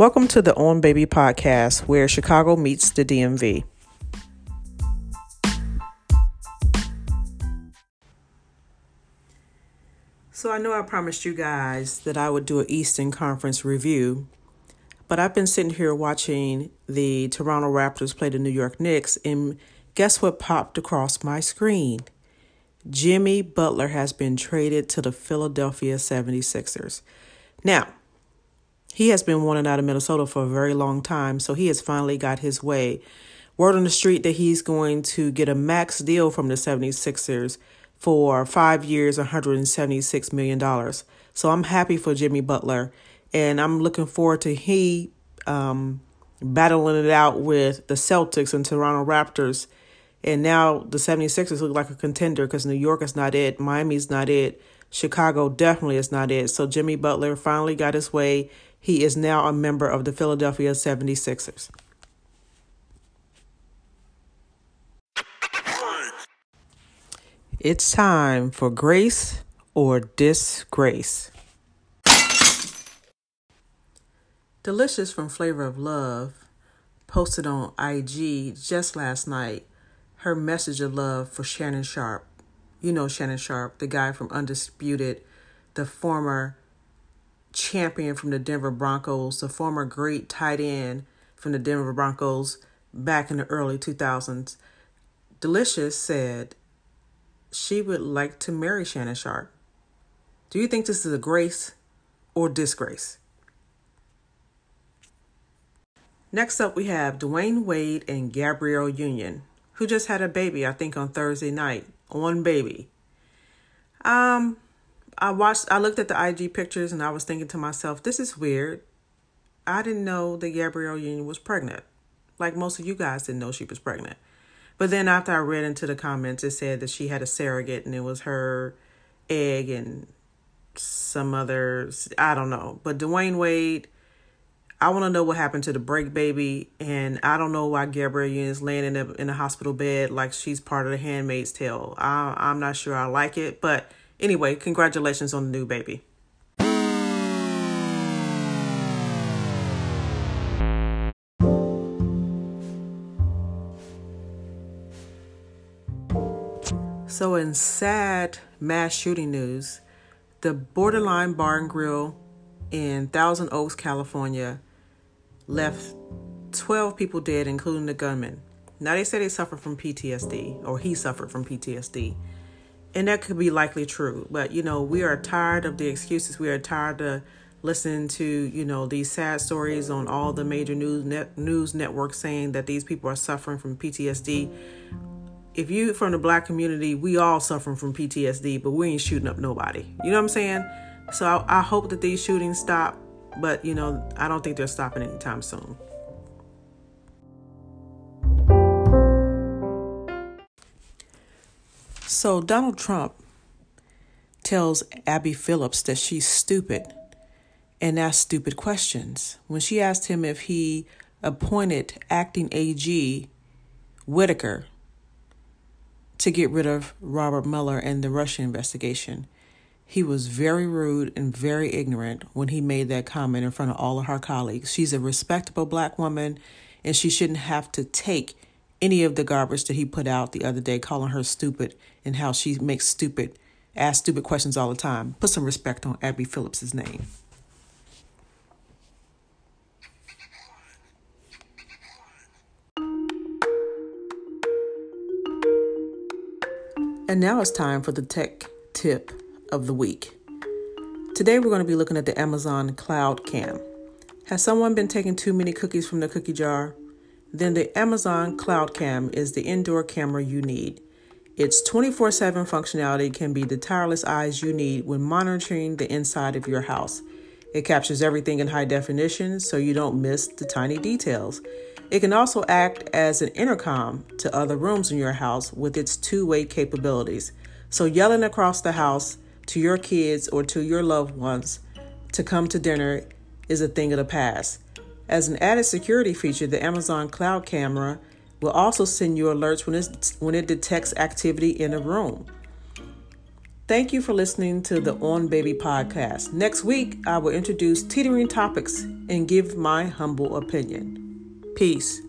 Welcome to the On Baby podcast, where Chicago meets the DMV. So, I know I promised you guys that I would do an Eastern Conference review, but I've been sitting here watching the Toronto Raptors play the New York Knicks, and guess what popped across my screen? Jimmy Butler has been traded to the Philadelphia 76ers. Now, he has been wanted out of Minnesota for a very long time, so he has finally got his way. Word on the street that he's going to get a max deal from the 76ers for five years, $176 million. So I'm happy for Jimmy Butler, and I'm looking forward to he um, battling it out with the Celtics and Toronto Raptors. And now the 76ers look like a contender because New York is not it, Miami's not it, Chicago definitely is not it. So Jimmy Butler finally got his way. He is now a member of the Philadelphia 76ers. It's time for grace or disgrace. Delicious from Flavor of Love posted on IG just last night her message of love for Shannon Sharpe. You know Shannon Sharpe, the guy from Undisputed, the former champion from the Denver Broncos, the former great tight end from the Denver Broncos back in the early 2000s. Delicious said she would like to marry Shannon Sharpe. Do you think this is a grace or disgrace? Next up, we have Dwyane Wade and Gabrielle Union, who just had a baby, I think, on Thursday night. One baby. Um, I watched, I looked at the IG pictures and I was thinking to myself, this is weird. I didn't know that Gabrielle Union was pregnant. Like most of you guys didn't know she was pregnant. But then after I read into the comments, it said that she had a surrogate and it was her egg and some others. I don't know. But Dwyane Wade, I want to know what happened to the break baby. And I don't know why Gabrielle Union is laying in a, in a hospital bed like she's part of the handmaid's tale. I, I'm not sure I like it. But Anyway, congratulations on the new baby. So, in sad mass shooting news, the Borderline Bar and Grill in Thousand Oaks, California, left 12 people dead, including the gunman. Now, they say they suffered from PTSD, or he suffered from PTSD and that could be likely true but you know we are tired of the excuses. We are tired of listening to you know these sad stories on all the major news net, news networks saying that these people are suffering from PTSD if you from the black community we all suffering from PTSD but we ain't shooting up nobody. You know what I'm saying? So I, I hope that these shootings stop but you know I don't think they're stopping anytime soon So Donald Trump tells Abby Phillips that she's stupid and asks stupid questions. When she asked him if he appointed acting AG Whitaker to get rid of Robert Mueller and the Russia investigation, he was very rude and very ignorant when he made that comment in front of all of her colleagues. She's a respectable black woman and she shouldn't have to take any of the garbage that he put out the other day, calling her stupid and how she makes stupid, ask stupid questions all the time. Put some respect on Abby Phillips's name. And now it's time for the tech tip of the week. Today we're going to be looking at the Amazon Cloud Cam. Has someone been taking too many cookies from the cookie jar? Then the Amazon Cloud Cam is the indoor camera you need. Its 24 7 functionality can be the tireless eyes you need when monitoring the inside of your house. It captures everything in high definition so you don't miss the tiny details. It can also act as an intercom to other rooms in your house with its two way capabilities. So, yelling across the house to your kids or to your loved ones to come to dinner is a thing of the past. As an added security feature, the Amazon Cloud Camera will also send you alerts when, when it detects activity in a room. Thank you for listening to the On Baby podcast. Next week, I will introduce teetering topics and give my humble opinion. Peace.